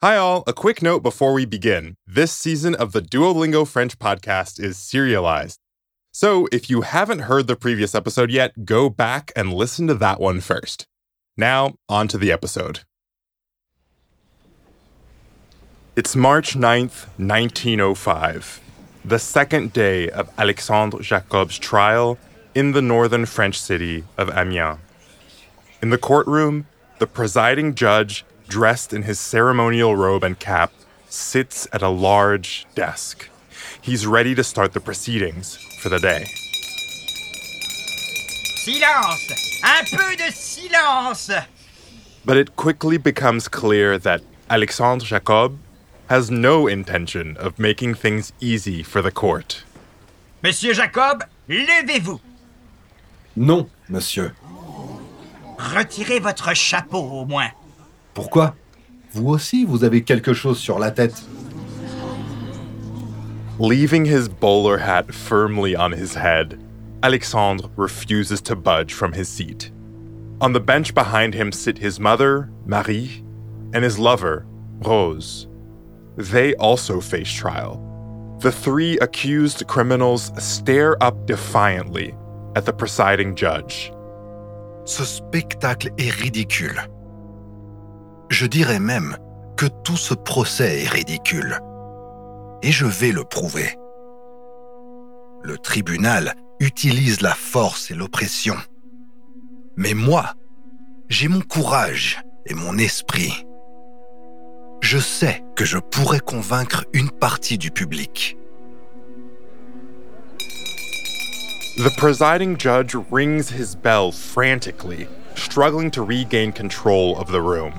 Hi, all. A quick note before we begin. This season of the Duolingo French podcast is serialized. So if you haven't heard the previous episode yet, go back and listen to that one first. Now, on to the episode. It's March 9th, 1905, the second day of Alexandre Jacob's trial in the northern French city of Amiens. In the courtroom, the presiding judge dressed in his ceremonial robe and cap, sits at a large desk. He's ready to start the proceedings for the day. Silence Un peu de silence But it quickly becomes clear that Alexandre Jacob has no intention of making things easy for the court. Monsieur Jacob, levez-vous Non, monsieur. Retirez votre chapeau au moins. Pourquoi Vous aussi, vous avez quelque chose sur la tête. Leaving his bowler hat firmly on his head, Alexandre refuses to budge from his seat. On the bench behind him sit his mother, Marie, and his lover, Rose. They also face trial. The three accused criminals stare up defiantly at the presiding judge. Ce spectacle est ridicule. Je dirais même que tout ce procès est ridicule. Et je vais le prouver. Le tribunal utilise la force et l'oppression. Mais moi, j'ai mon courage et mon esprit. Je sais que je pourrais convaincre une partie du public. The presiding judge rings his bell frantically, struggling to regain control of the room.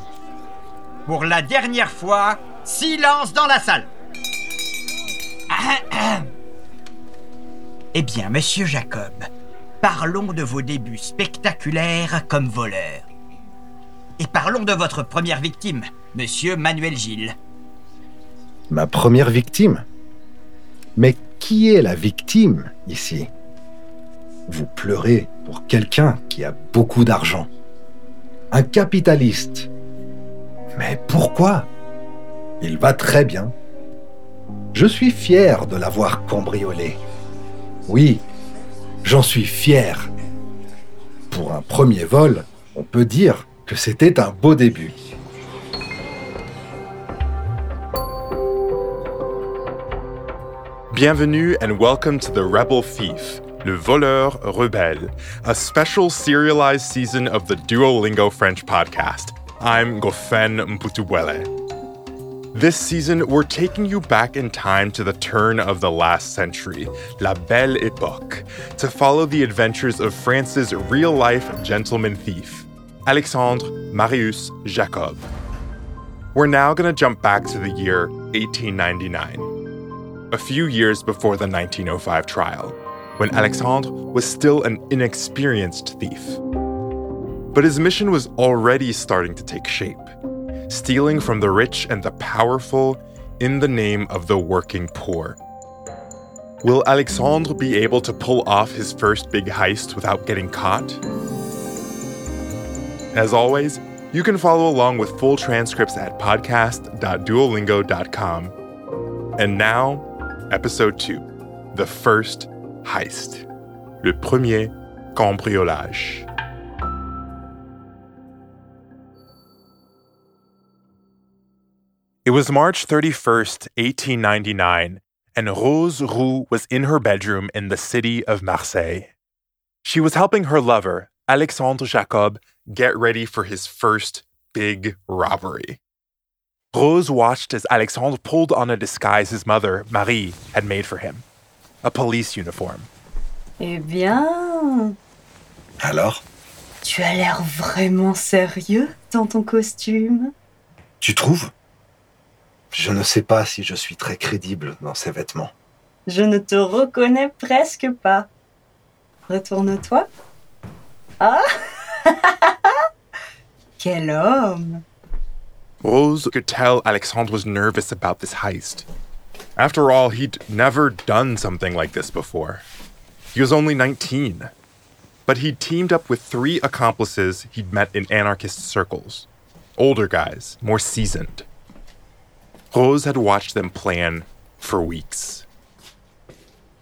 Pour la dernière fois, silence dans la salle. eh bien, monsieur Jacob, parlons de vos débuts spectaculaires comme voleur. Et parlons de votre première victime, monsieur Manuel Gilles. Ma première victime? Mais qui est la victime ici? Vous pleurez pour quelqu'un qui a beaucoup d'argent. Un capitaliste. Mais pourquoi? Il va très bien. Je suis fier de l'avoir cambriolé. Oui, j'en suis fier. Pour un premier vol, on peut dire que c'était un beau début. Bienvenue and welcome to The Rebel Thief, Le Voleur Rebelle, a special serialized season of the Duolingo French podcast. I'm Gofen Mputuwele. This season, we're taking you back in time to the turn of the last century, La Belle Époque, to follow the adventures of France's real life gentleman thief, Alexandre Marius Jacob. We're now going to jump back to the year 1899, a few years before the 1905 trial, when Alexandre was still an inexperienced thief. But his mission was already starting to take shape stealing from the rich and the powerful in the name of the working poor. Will Alexandre be able to pull off his first big heist without getting caught? As always, you can follow along with full transcripts at podcast.duolingo.com. And now, episode 2 The First Heist. Le premier cambriolage. It was March 31st, 1899, and Rose Roux was in her bedroom in the city of Marseille. She was helping her lover, Alexandre Jacob, get ready for his first big robbery. Rose watched as Alexandre pulled on a disguise his mother, Marie, had made for him a police uniform. Eh bien, Alors tu as l'air vraiment sérieux dans ton costume. Tu trouves Je ne sais pas si je suis très crédible dans ces vêtements. Je ne te reconnais presque pas. Retourne-toi. Ah Quel homme Rose could tell Alexandre was nervous about this heist. After all, he'd never done something like this before. He was only 19. But he'd teamed up with three accomplices he'd met in anarchist circles older guys, more seasoned. Rose had watched them plan for weeks.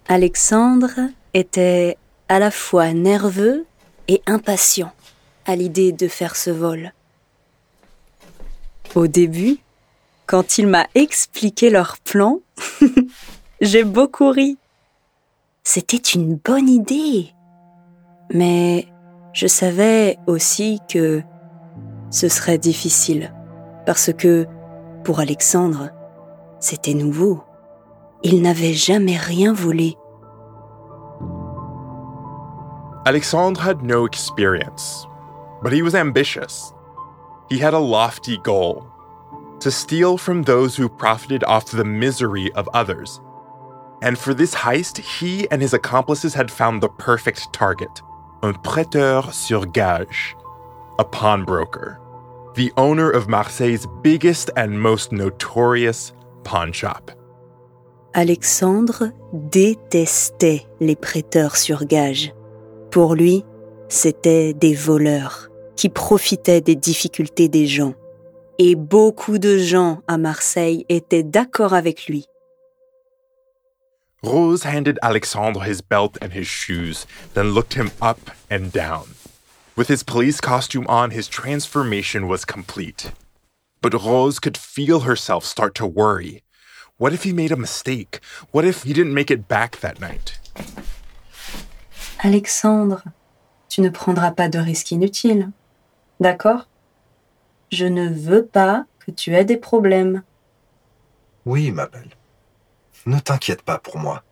Alexandre était à la fois nerveux et impatient à l'idée de faire ce vol. Au début, quand il m'a expliqué leur plan, j'ai beaucoup ri. C'était une bonne idée. Mais je savais aussi que ce serait difficile, parce que pour Alexandre, c'était nouveau. Il n'avait jamais rien volé. Alexandre had no experience, but he was ambitious. He had a lofty goal to steal from those who profited off the misery of others. And for this heist, he and his accomplices had found the perfect target un prêteur sur gage, a pawnbroker, the owner of Marseille's biggest and most notorious pawn shop. Alexandre détestait les prêteurs sur gage. Pour lui, c'était des voleurs qui profitaient des difficultés des gens. Et beaucoup de gens à Marseille étaient d'accord avec lui. Rose handed Alexandre his belt and his shoes, then looked him up and down. With his police costume on, his transformation was complete. But Rose could feel herself start to worry. What if he made a mistake? What if he didn't make it back that night? Alexandre, tu ne prendras pas de risques inutiles. D'accord Je ne veux pas que tu aies des problèmes. Oui, ma belle. Ne t'inquiète pas pour moi.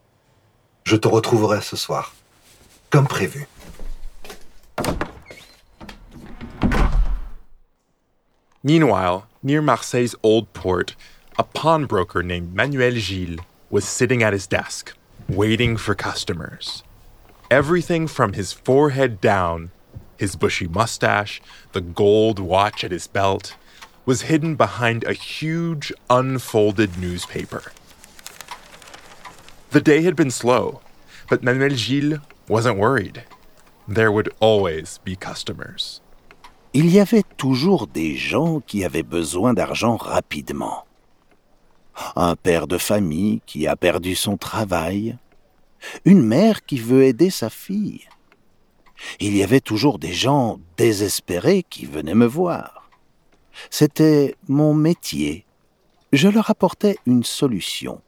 Je te retrouverai ce soir, comme prévu. Meanwhile, near Marseille's old port, a pawnbroker named Manuel Gilles was sitting at his desk, waiting for customers. Everything from his forehead down, his bushy mustache, the gold watch at his belt, was hidden behind a huge unfolded newspaper. The day had been slow, but Manuel Gilles wasn't worried. There would always be customers. Il y avait toujours des gens qui avaient besoin d'argent rapidement. Un père de famille qui a perdu son travail, une mère qui veut aider sa fille. Il y avait toujours des gens désespérés qui venaient me voir. C'était mon métier. Je leur apportais une solution.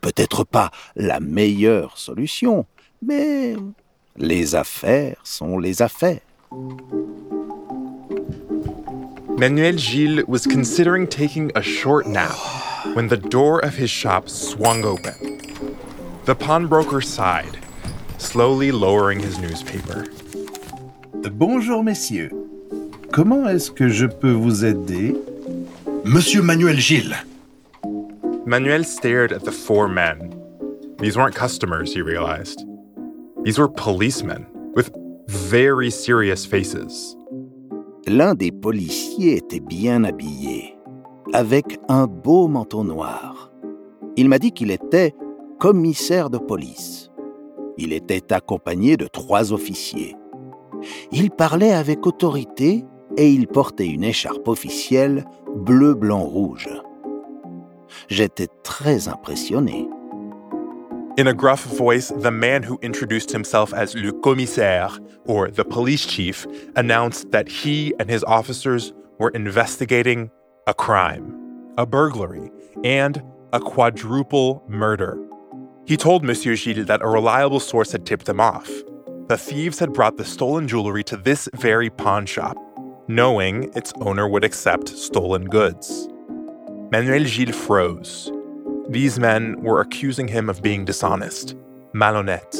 Peut-être pas la meilleure solution, mais les affaires sont les affaires. Manuel Gilles was considering taking a short nap when the door of his shop swung open. The pawnbroker sighed, slowly lowering his newspaper. Bonjour messieurs. Comment est-ce que je peux vous aider Monsieur Manuel Gilles, Manuel stared at the four men. These weren't customers, he realized. These were policemen with very serious faces. L'un des policiers était bien habillé, avec un beau manteau noir. Il m'a dit qu'il était commissaire de police. Il était accompagné de trois officiers. Il parlait avec autorité et il portait une écharpe officielle bleu, blanc, rouge. J'étais très impressionné. In a gruff voice, the man who introduced himself as Le Commissaire, or the police chief, announced that he and his officers were investigating a crime, a burglary, and a quadruple murder. He told Monsieur Gilles that a reliable source had tipped him off. The thieves had brought the stolen jewelry to this very pawn shop, knowing its owner would accept stolen goods. Manuel Gilles froze. These men were accusing him of being dishonest, malhonnête.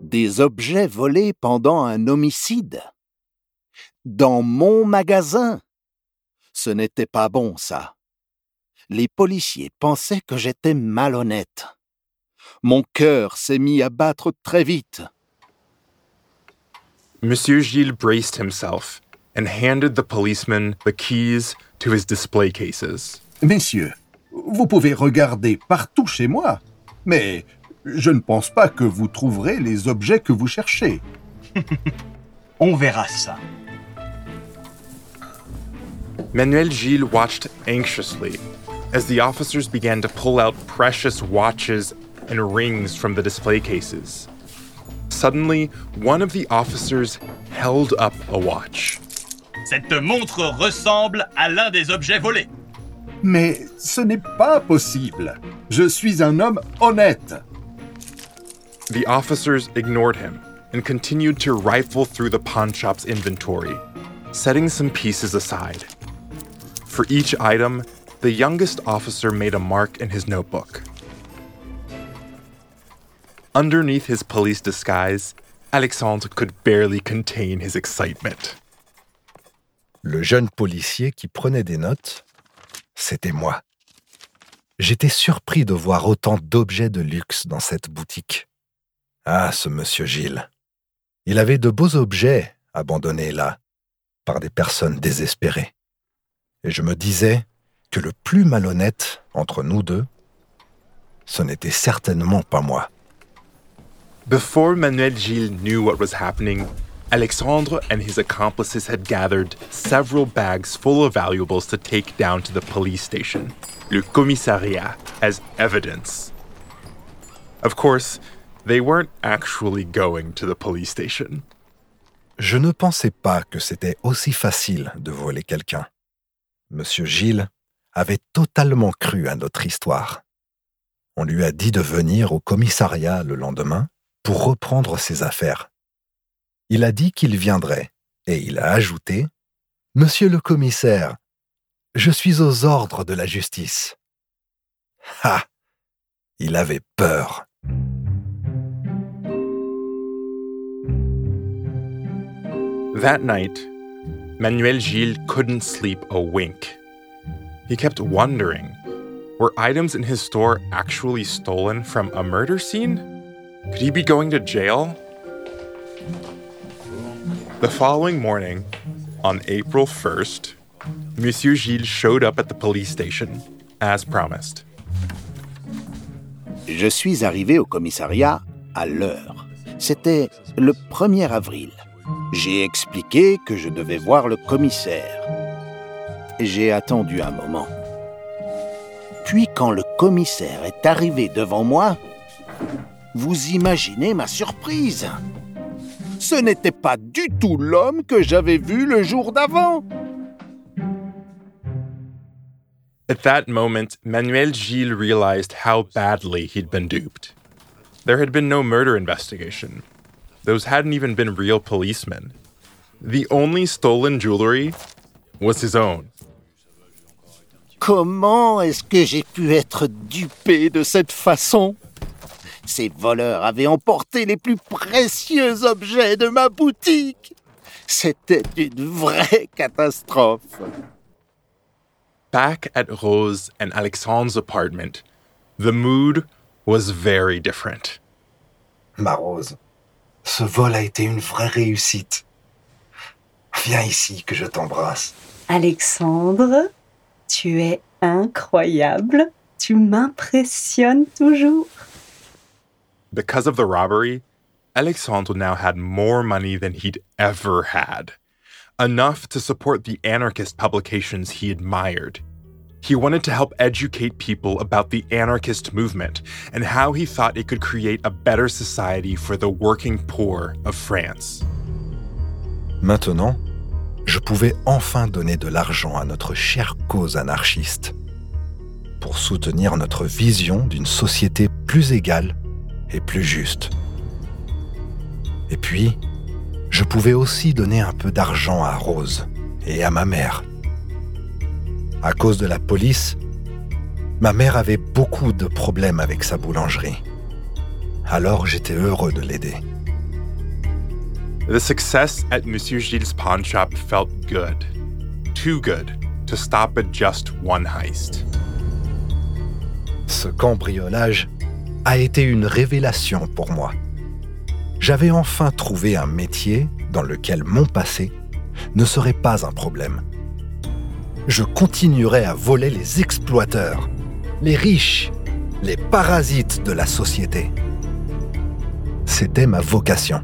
Des objets volés pendant un homicide. Dans mon magasin. Ce n'était pas bon, ça. Les policiers pensaient que j'étais malhonnête. Mon cœur s'est mis à battre très vite. Monsieur Gilles braced himself and handed the policeman the keys to his display cases. Messieurs, vous pouvez regarder partout chez moi, mais je ne pense pas que vous trouverez les objets que vous cherchez. On verra ça. Manuel Gilles watched anxiously as the officers began to pull out precious watches and rings from the display cases. Suddenly, one of the officers held up a watch. Cette montre ressemble à l'un des objets volés. Mais ce n'est pas possible. Je suis un homme honnête. The officers ignored him and continued to rifle through the pawn shop's inventory, setting some pieces aside. For each item, the youngest officer made a mark in his notebook. Underneath his police disguise, Alexandre could barely contain his excitement. Le jeune policier qui prenait des notes, c'était moi. J'étais surpris de voir autant d'objets de luxe dans cette boutique. Ah, ce monsieur Gilles. Il avait de beaux objets abandonnés là, par des personnes désespérées. Et je me disais que le plus malhonnête entre nous deux, ce n'était certainement pas moi. Before Manuel Gilles knew what was happening, Alexandre and his accomplices had gathered several bags full of valuables to take down to the police station, le commissariat, as evidence. Of course, they weren't actually going to the police station. Je ne pensais pas que c'était aussi facile de voler quelqu'un. Monsieur Gilles avait totalement cru à notre histoire. On lui a dit de venir au commissariat le lendemain pour reprendre ses affaires. Il a dit qu'il viendrait, et il a ajouté Monsieur le commissaire, je suis aux ordres de la justice. Ah Il avait peur. That night, Manuel Gilles couldn't sleep a wink. He kept wondering were items in his store actually stolen from a murder scene? Could he be going to jail? The following morning, on April 1st, Monsieur Gilles showed up at the police station, as promised. Je suis arrivé au commissariat à l'heure. C'était le 1er avril. J'ai expliqué que je devais voir le commissaire. J'ai attendu un moment. Puis quand le commissaire est arrivé devant moi, vous imaginez ma surprise. Ce n'était pas du tout l'homme que j'avais vu le jour d'avant. At that moment, Manuel Gilles realized how badly he'd been duped. There had been no murder investigation. Those hadn't even been real policemen. The only stolen jewelry was his own. Comment est-ce que j'ai pu être dupé de cette façon? Ces voleurs avaient emporté les plus précieux objets de ma boutique. C'était une vraie catastrophe. Back at Rose and Alexandre's apartment, the mood was very different. Ma Rose, ce vol a été une vraie réussite. Viens ici que je t'embrasse. Alexandre, tu es incroyable. Tu m'impressionnes toujours. Because of the robbery, Alexandre now had more money than he'd ever had. Enough to support the anarchist publications he admired. He wanted to help educate people about the anarchist movement and how he thought it could create a better society for the working poor of France. Maintenant, je pouvais enfin donner de l'argent à notre chère cause anarchiste pour soutenir notre vision d'une société plus égale et plus juste. Et puis, je pouvais aussi donner un peu d'argent à Rose et à ma mère. À cause de la police, ma mère avait beaucoup de problèmes avec sa boulangerie. Alors j'étais heureux de l'aider. The success at Monsieur Gilles' pawn shop felt good. Too good to stop at just one heist. Ce cambriolage a été une révélation pour moi. J'avais enfin trouvé un métier dans lequel mon passé ne serait pas un problème. Je continuerai à voler les exploiteurs, les riches, les parasites de la société. C'était ma vocation.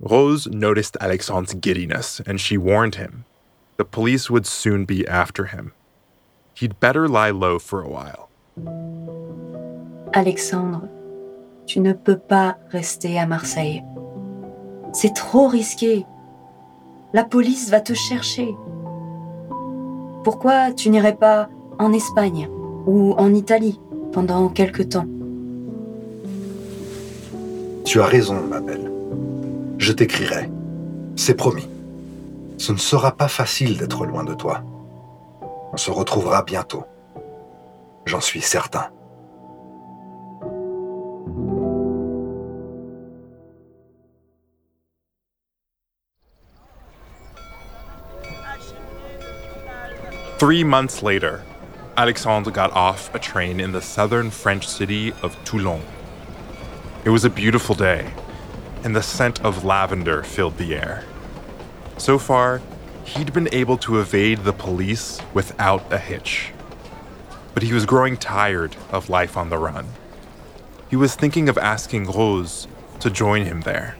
Rose noticed Alexandre's giddiness and she warned him. the police would soon be after him. He'd better lie low for a while. Alexandre, tu ne peux pas rester à Marseille. C'est trop risqué. La police va te chercher. Pourquoi tu n'irais pas en Espagne ou en Italie pendant quelque temps? Tu as raison, ma belle. Je t'écrirai. C'est promis. Ce ne sera pas facile d'être loin de toi. On se retrouvera bientôt. J'en suis certain. Three months later, Alexandre got off a train in the southern French city of Toulon. It was a beautiful day, and the scent of lavender filled the air. So far, he'd been able to evade the police without a hitch. But he was growing tired of life on the run. He was thinking of asking Rose to join him there.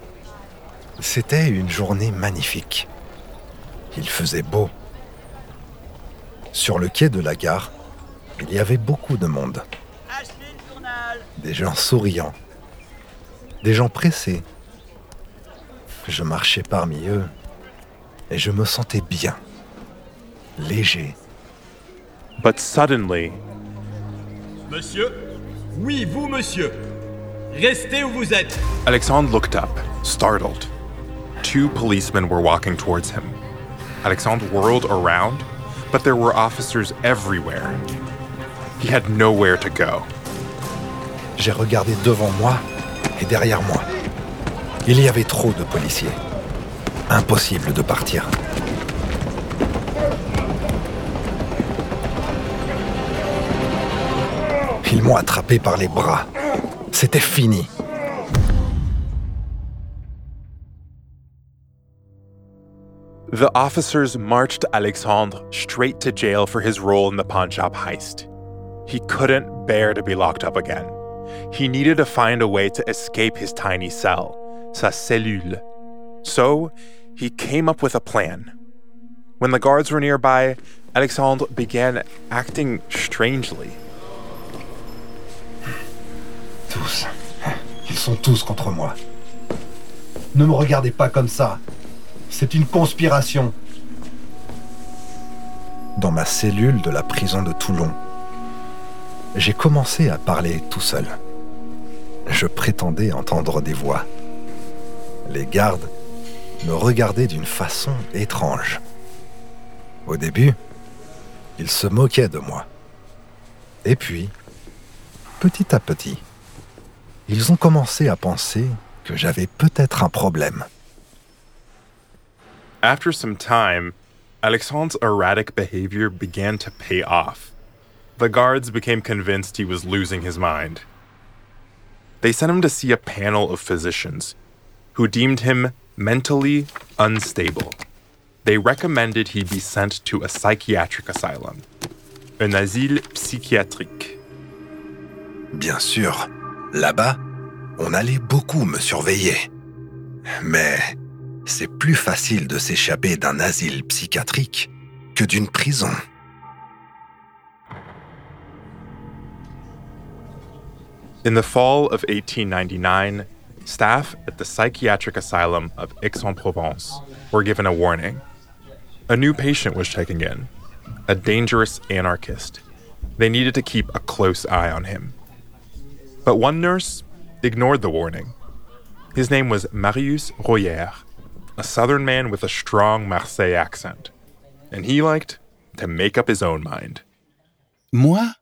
C'était une journée magnifique. Il faisait beau. Sur le quai de la gare, il y avait beaucoup de monde. Des gens souriants. Des gens pressés. Je marchais parmi eux et je me sentais bien. Léger. But suddenly, Monsieur? Oui, vous, monsieur. Restez où vous êtes. Alexandre looked up, startled. Two policemen were walking towards him. Alexandre whirled around, but there were officers everywhere. He had nowhere to go. J'ai regardé devant moi et derrière moi. Il y avait trop de policiers. Impossible de partir. Ils m'ont attrapé par les bras. C'était fini. The officers marched Alexandre straight to jail for his role in the pawn shop heist. He couldn't bear to be locked up again. He needed to find a way to escape his tiny cell, sa cellule. So, he came up with a plan. When the guards were nearby, Alexandre began acting strangely. Tous. Ils sont tous contre moi. Ne me regardez pas comme ça. C'est une conspiration. Dans ma cellule de la prison de Toulon, j'ai commencé à parler tout seul. Je prétendais entendre des voix. Les gardes me regardaient d'une façon étrange. Au début, ils se moquaient de moi. Et puis, petit à petit, ils ont commencé à penser que j'avais peut-être un problème. After some time, Alexandre's erratic behavior began to pay off. The guards became convinced he was losing his mind. They sent him to see a panel of physicians who deemed him mentally unstable. They recommended he be sent to a psychiatric asylum, un asile psychiatrique. Bien sûr, là-bas, on allait beaucoup me surveiller. Mais c'est plus facile de s'échapper d'un asile psychiatrique que d'une prison. In the fall of 1899, staff at the psychiatric asylum of Aix-en-Provence were given a warning. A new patient was checking in, a dangerous anarchist. They needed to keep a close eye on him. But one nurse ignored the warning. His name was Marius Royer, a southern man with a strong Marseille accent. And he liked to make up his own mind. Moi,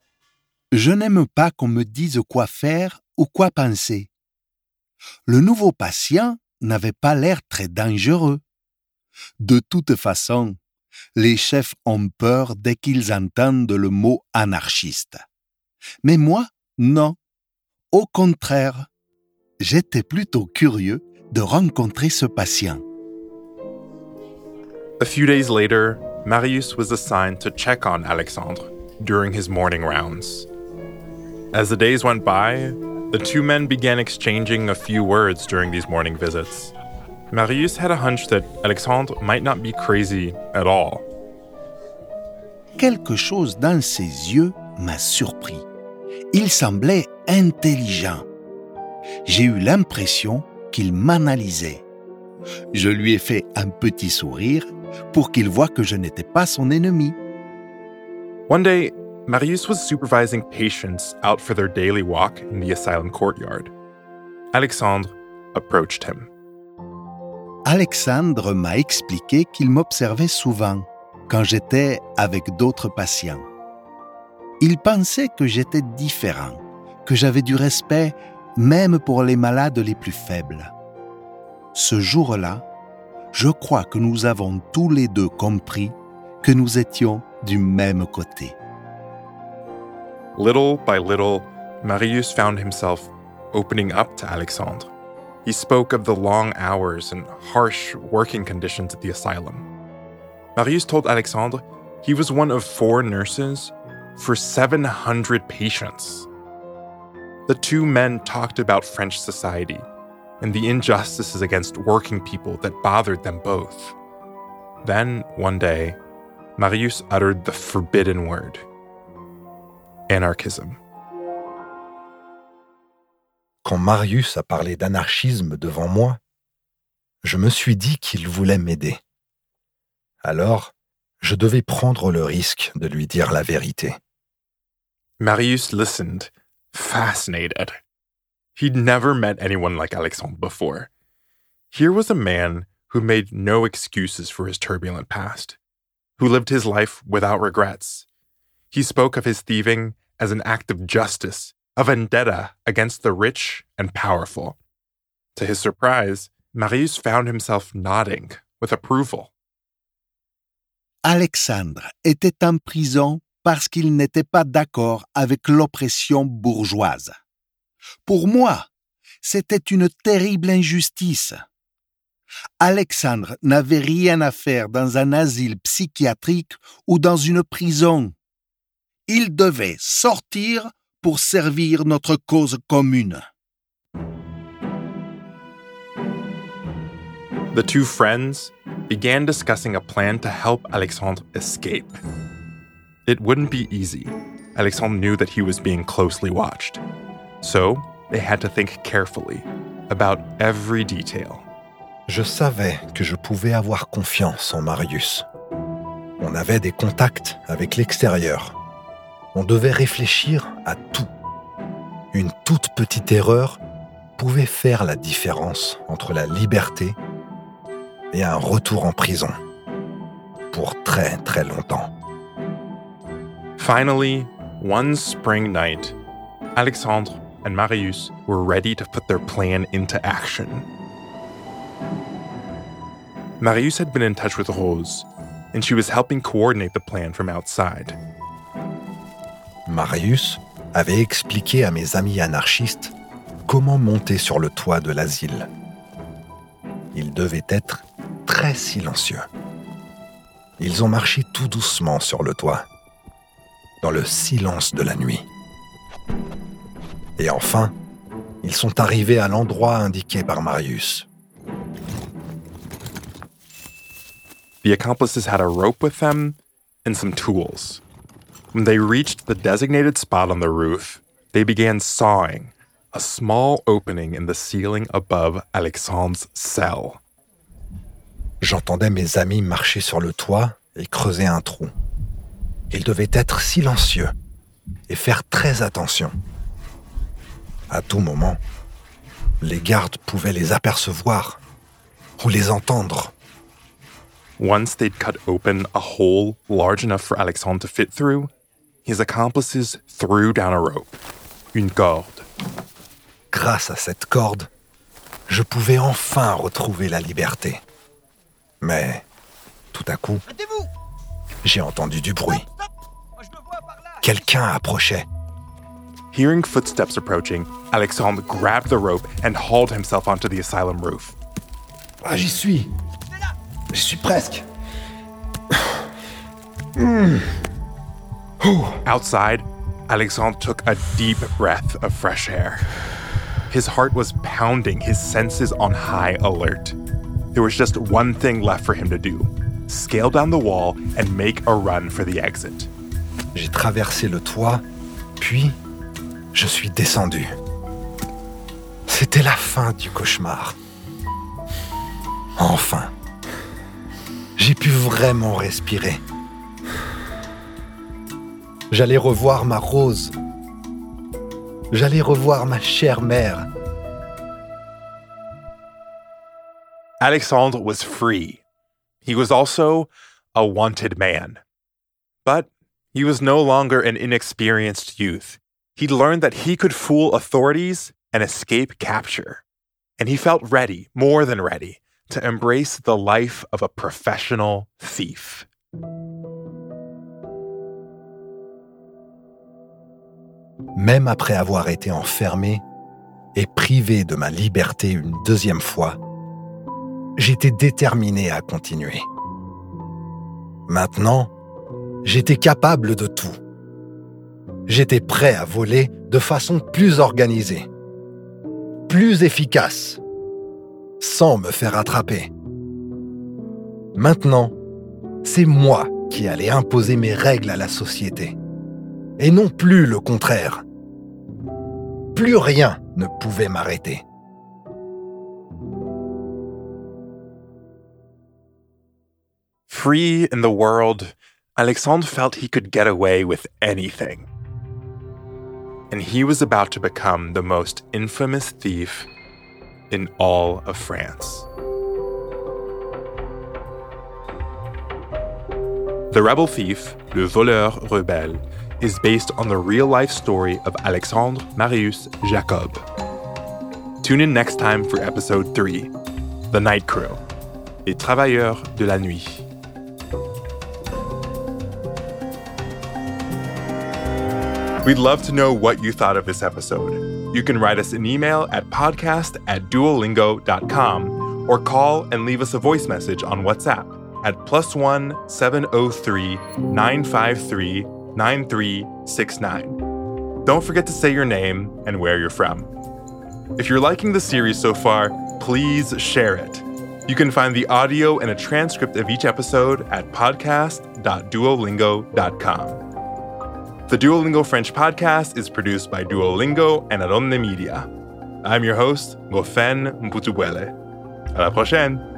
je n'aime pas qu'on me dise quoi faire ou quoi penser. Le nouveau patient n'avait pas l'air très dangereux. De toute façon, les chefs ont peur dès qu'ils entendent le mot anarchiste. Mais moi, non. Au contraire, j'étais plutôt curieux de rencontrer ce patient. A few days later, Marius was assigned to check on Alexandre during his morning rounds. As the days went by, the two men began exchanging a few words during these morning visits. Marius had a hunch that Alexandre might not be crazy at all. quelque chose dans ses yeux m'a surpris. Il semblait intelligent. J'ai eu l'impression qu'il m'analysait. Je lui ai fait un petit sourire pour qu'il voie que je n'étais pas son ennemi. One day, Marius was supervising patients out for their daily walk in the asylum courtyard. Alexandre approached him. Alexandre m'a expliqué qu'il m'observait souvent quand j'étais avec d'autres patients. Il pensait que j'étais différent, que j'avais du respect même pour les malades les plus faibles. Ce jour-là, je crois que nous avons tous les deux compris que nous étions du même côté. Little by little, Marius found himself opening up to Alexandre. He spoke of the long hours and harsh working conditions at the asylum. Marius told Alexandre he was one of four nurses for 700 patients. The two men talked about French society and the injustices against working people that bothered them both. Then, one day, Marius uttered the forbidden word anarchism. Quand Marius a parlé d'anarchisme devant moi, je me suis dit qu'il voulait m'aider. Alors, je devais prendre le risque de lui dire la vérité. Marius listened, fascinated. He'd never met anyone like Alexandre before. Here was a man who made no excuses for his turbulent past, who lived his life without regrets. He spoke of his thieving as an act of justice, a vendetta against the rich and powerful. To his surprise, Marius found himself nodding with approval. Alexandre était en prison parce qu'il n'était pas d'accord avec l'oppression bourgeoise. Pour moi, c'était une terrible injustice. Alexandre n'avait rien à faire dans un asile psychiatrique ou dans une prison. Il devait sortir pour servir notre cause commune. The two friends began discussing a plan to help Alexandre escape. It wouldn't be easy. Alexandre knew that he was being closely watched. So, they had to think carefully about every detail. Je savais que je pouvais avoir confiance en Marius. On avait des contacts avec l'extérieur. On devait réfléchir à tout. Une toute petite erreur pouvait faire la différence entre la liberté et un retour en prison. Pour très très longtemps. Finally, one spring night, Alexandre and Marius were ready to put their plan into action. Marius had been in touch with Rose, and she was helping coordinate the plan from outside. Marius avait expliqué à mes amis anarchistes comment monter sur le toit de l'asile. Ils devaient être très silencieux. Ils ont marché tout doucement sur le toit, dans le silence de la nuit. Et enfin, ils sont arrivés à l'endroit indiqué par Marius. The accomplices had a rope with them and some tools. When they reached the designated spot on the roof, they began sawing a small opening in the ceiling above Alexandre's cell. J'entendais mes amis marcher sur le toit et creuser un trou. Ils devaient être silencieux et faire très attention. À tout moment, les gardes pouvaient les apercevoir ou les entendre. Once they'd cut open a hole large enough for Alexandre to fit through, his accomplices threw down a rope, une corde. Grâce à cette corde, je pouvais enfin retrouver la liberté. Mais tout à coup, j'ai entendu du bruit. Quelqu'un approchait. Hearing footsteps approaching, Alexandre grabbed the rope and hauled himself onto the asylum roof. Ah, j'y suis. J'y suis presque. Outside, Alexandre took a deep breath of fresh air. His heart was pounding, his senses on high alert. There was just one thing left for him to do scale down the wall, and make a run for the exit. J'ai traversé le toit, puis je suis descendu. C'était la fin du cauchemar. Enfin, j'ai pu vraiment respirer. J'allais revoir ma rose. J'allais revoir ma chère mère. Alexandre was free. He was also a wanted man. But he was no longer an inexperienced youth. He'd learned that he could fool authorities and escape capture. And he felt ready, more than ready, to embrace the life of a professional thief. Même après avoir été enfermé et privé de ma liberté une deuxième fois, j'étais déterminé à continuer. Maintenant, j'étais capable de tout. J'étais prêt à voler de façon plus organisée, plus efficace, sans me faire attraper. Maintenant, c'est moi qui allais imposer mes règles à la société, et non plus le contraire. Plus rien ne pouvait m'arrêter. Free in the world, Alexandre felt he could get away with anything. And he was about to become the most infamous thief in all of France. The Rebel Thief, Le Voleur Rebelle, is based on the real life story of Alexandre Marius Jacob. Tune in next time for episode 3 The Night Crew, Les Travailleurs de la Nuit. We'd love to know what you thought of this episode. You can write us an email at podcast at duolingo.com or call and leave us a voice message on WhatsApp at plus one 703 953 9369. Don't forget to say your name and where you're from. If you're liking the series so far, please share it. You can find the audio and a transcript of each episode at podcast.duolingo.com. The Duolingo French podcast is produced by Duolingo and Aronde Media. I'm your host, Gofen Mputubuele. À la prochaine!